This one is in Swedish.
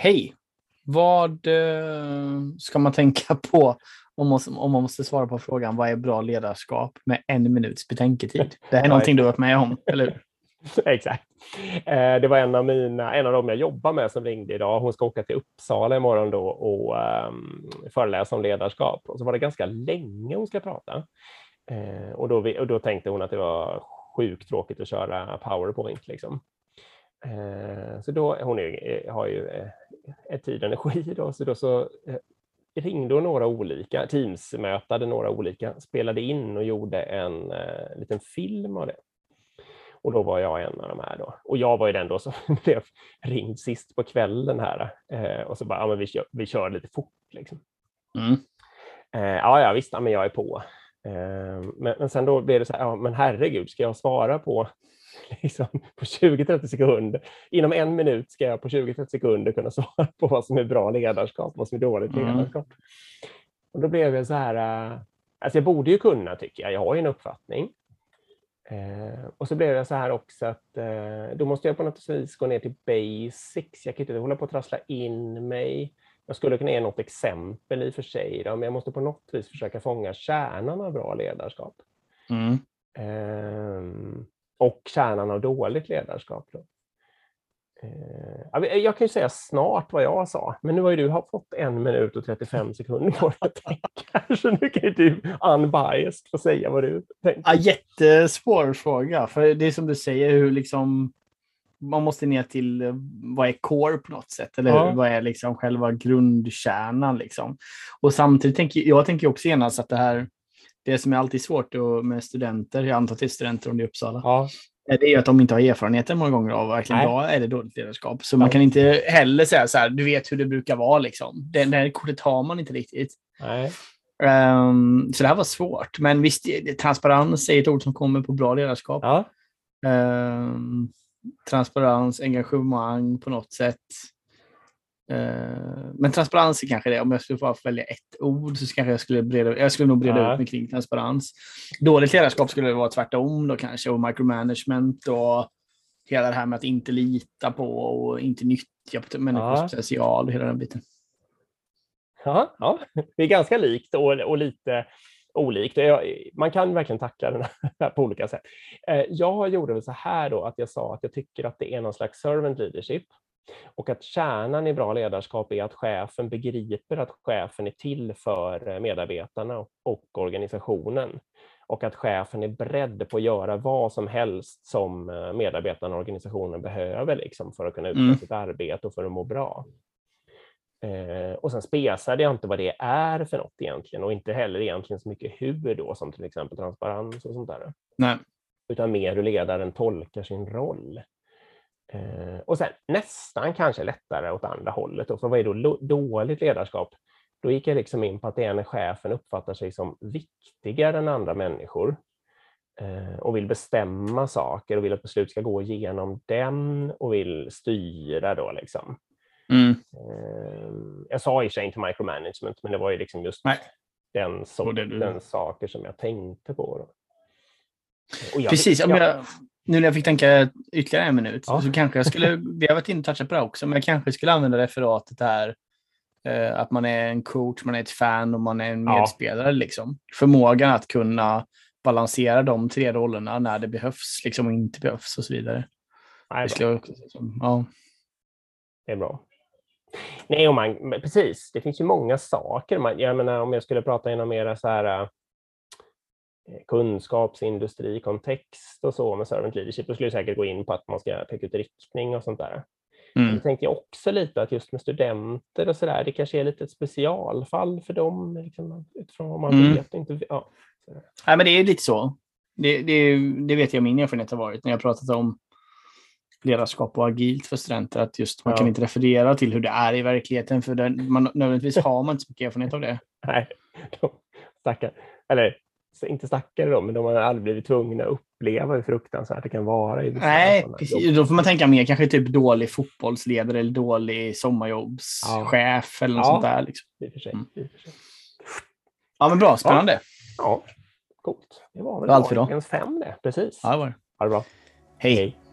Hej! Vad eh, ska man tänka på om man, om man måste svara på frågan vad är bra ledarskap med en minuts betänketid? Det här är någonting du har varit med om, eller hur? Exakt. Eh, det var en av, mina, en av dem jag jobbar med som ringde idag. Hon ska åka till Uppsala imorgon då och um, föreläsa om ledarskap. Och så var det ganska länge hon ska prata. Uh, och, då och då tänkte hon att det var sjukt tråkigt att köra powerpoint. Liksom. Så då, hon är, har ju uh, tid och energi då, så då så ringde hon några olika, Teams-mötade några olika, spelade in och gjorde en liten film av det. Och då var jag en av de här då. Och jag var ju den då som blev ringd sist på kvällen här. Eh, och så bara, ja men vi kör, vi kör lite fort liksom. Mm. Eh, ja, ja visst, ja, men jag är på. Eh, men, men sen då blev det så här, ja men herregud, ska jag svara på liksom, på 20-30 sekunder. Inom en minut ska jag på 20-30 sekunder kunna svara på vad som är bra ledarskap och vad som är dåligt mm. ledarskap. Och då blev jag så här, uh, alltså jag borde ju kunna tycker jag, jag har ju en uppfattning. Eh, och så blev det så här också att eh, då måste jag på något vis gå ner till basics. Jag kan inte hålla på att trassla in mig. Jag skulle kunna ge något exempel i och för sig, då, men jag måste på något vis försöka fånga kärnan av bra ledarskap. Mm. Eh, och kärnan av dåligt ledarskap. Då. Eh, jag kan ju säga snart vad jag sa, men nu har ju du fått en minut och 35 sekunder på att tänka. Så nu kan ju du unbiased få säga vad du tänker. Ja, jättesvår fråga, för det är som du säger, hur liksom man måste ner till eh, vad är core på något sätt, eller ja. vad är liksom själva grundkärnan. Liksom. Och samtidigt tänker jag tänker också genast att det här, det som är alltid svårt med studenter, jag antar att det är studenter om det är Uppsala, ja det är ju att de inte har erfarenheter många gånger av verkligen bra eller dåligt ledarskap. Så man kan inte heller säga så här, du vet hur det brukar vara liksom. Det, det här kortet har man inte riktigt. Um, så det här var svårt. Men visst, transparens är ett ord som kommer på bra ledarskap. Ja. Um, transparens, engagemang på något sätt. Eh, men transparens är kanske det. Om jag skulle få välja ett ord så kanske jag skulle breda, jag skulle nog breda ja. ut mig kring transparens. Dåligt ledarskap skulle det vara tvärtom då kanske och micromanagement och hela det här med att inte lita på och inte nyttja människors ja. potential och hela den biten. Ja, ja, det är ganska likt och, och lite olikt. Man kan verkligen tackla den här på olika sätt. Eh, jag gjorde väl så här då att jag sa att jag tycker att det är någon slags servant leadership och att kärnan i bra ledarskap är att chefen begriper att chefen är till för eh, medarbetarna och organisationen och att chefen är beredd på att göra vad som helst som eh, medarbetarna och organisationen behöver liksom, för att kunna utföra mm. sitt arbete och för att må bra. Eh, och sen spesade jag inte vad det är för något egentligen och inte heller egentligen så mycket hur då som till exempel transparens och sånt där. Nej. Utan mer hur ledaren tolkar sin roll. Eh, och sen nästan kanske lättare åt andra hållet. Då, för vad är då dåligt ledarskap? Då gick jag liksom in på att det är när chefen uppfattar sig som viktigare än andra människor eh, och vill bestämma saker och vill att beslut ska gå igenom den och vill styra då liksom. Mm. Eh, jag sa i och för sig inte micromanagement, men det var ju liksom just Nej. den, so den saker som jag tänkte på. Precis, jag, jag, nu när jag fick tänka ytterligare en minut ja. så kanske jag skulle, vi har varit inne och touchat på det också, men jag kanske skulle använda referatet här eh, att man är en coach, man är ett fan och man är en medspelare. Ja. Liksom. Förmågan att kunna balansera de tre rollerna när det behövs liksom, och inte behövs och så vidare. Nej, det, också, ja. det är bra. Nej, och man, precis. Det finns ju många saker. Man, jag menar, om jag skulle prata inom mera så här Eh, kunskapsindustrikontext och så med servant leadership, då skulle jag säkert gå in på att man ska peka ut riktning och sånt där. Mm. Det tänkte jag också lite att just med studenter och så där, det kanske är lite ett specialfall för dem liksom, utifrån vad man mm. vet. Inte, ja, Nej, men det är lite så. Det, det, det vet jag min erfarenhet har varit när jag pratat om ledarskap och agilt för studenter, att just man ja. kan inte referera till hur det är i verkligheten, för den, man, nödvändigtvis har man inte så mycket erfarenhet av det. Nej, stackare. Eller inte stackare då, men de har aldrig blivit tvungna att uppleva hur fruktansvärt det kan vara. I Nej, precis. Då får man tänka mer kanske typ dålig fotbollsledare eller dålig sommarjobbschef ja. eller något ja, sånt där. Liksom. I för sig. Mm. Ja, men bra. Spännande. Ja, ja. coolt. Det var väl allt för dagens fem det. Precis. Ja, det var det. Ha det bra. Hej. Hej.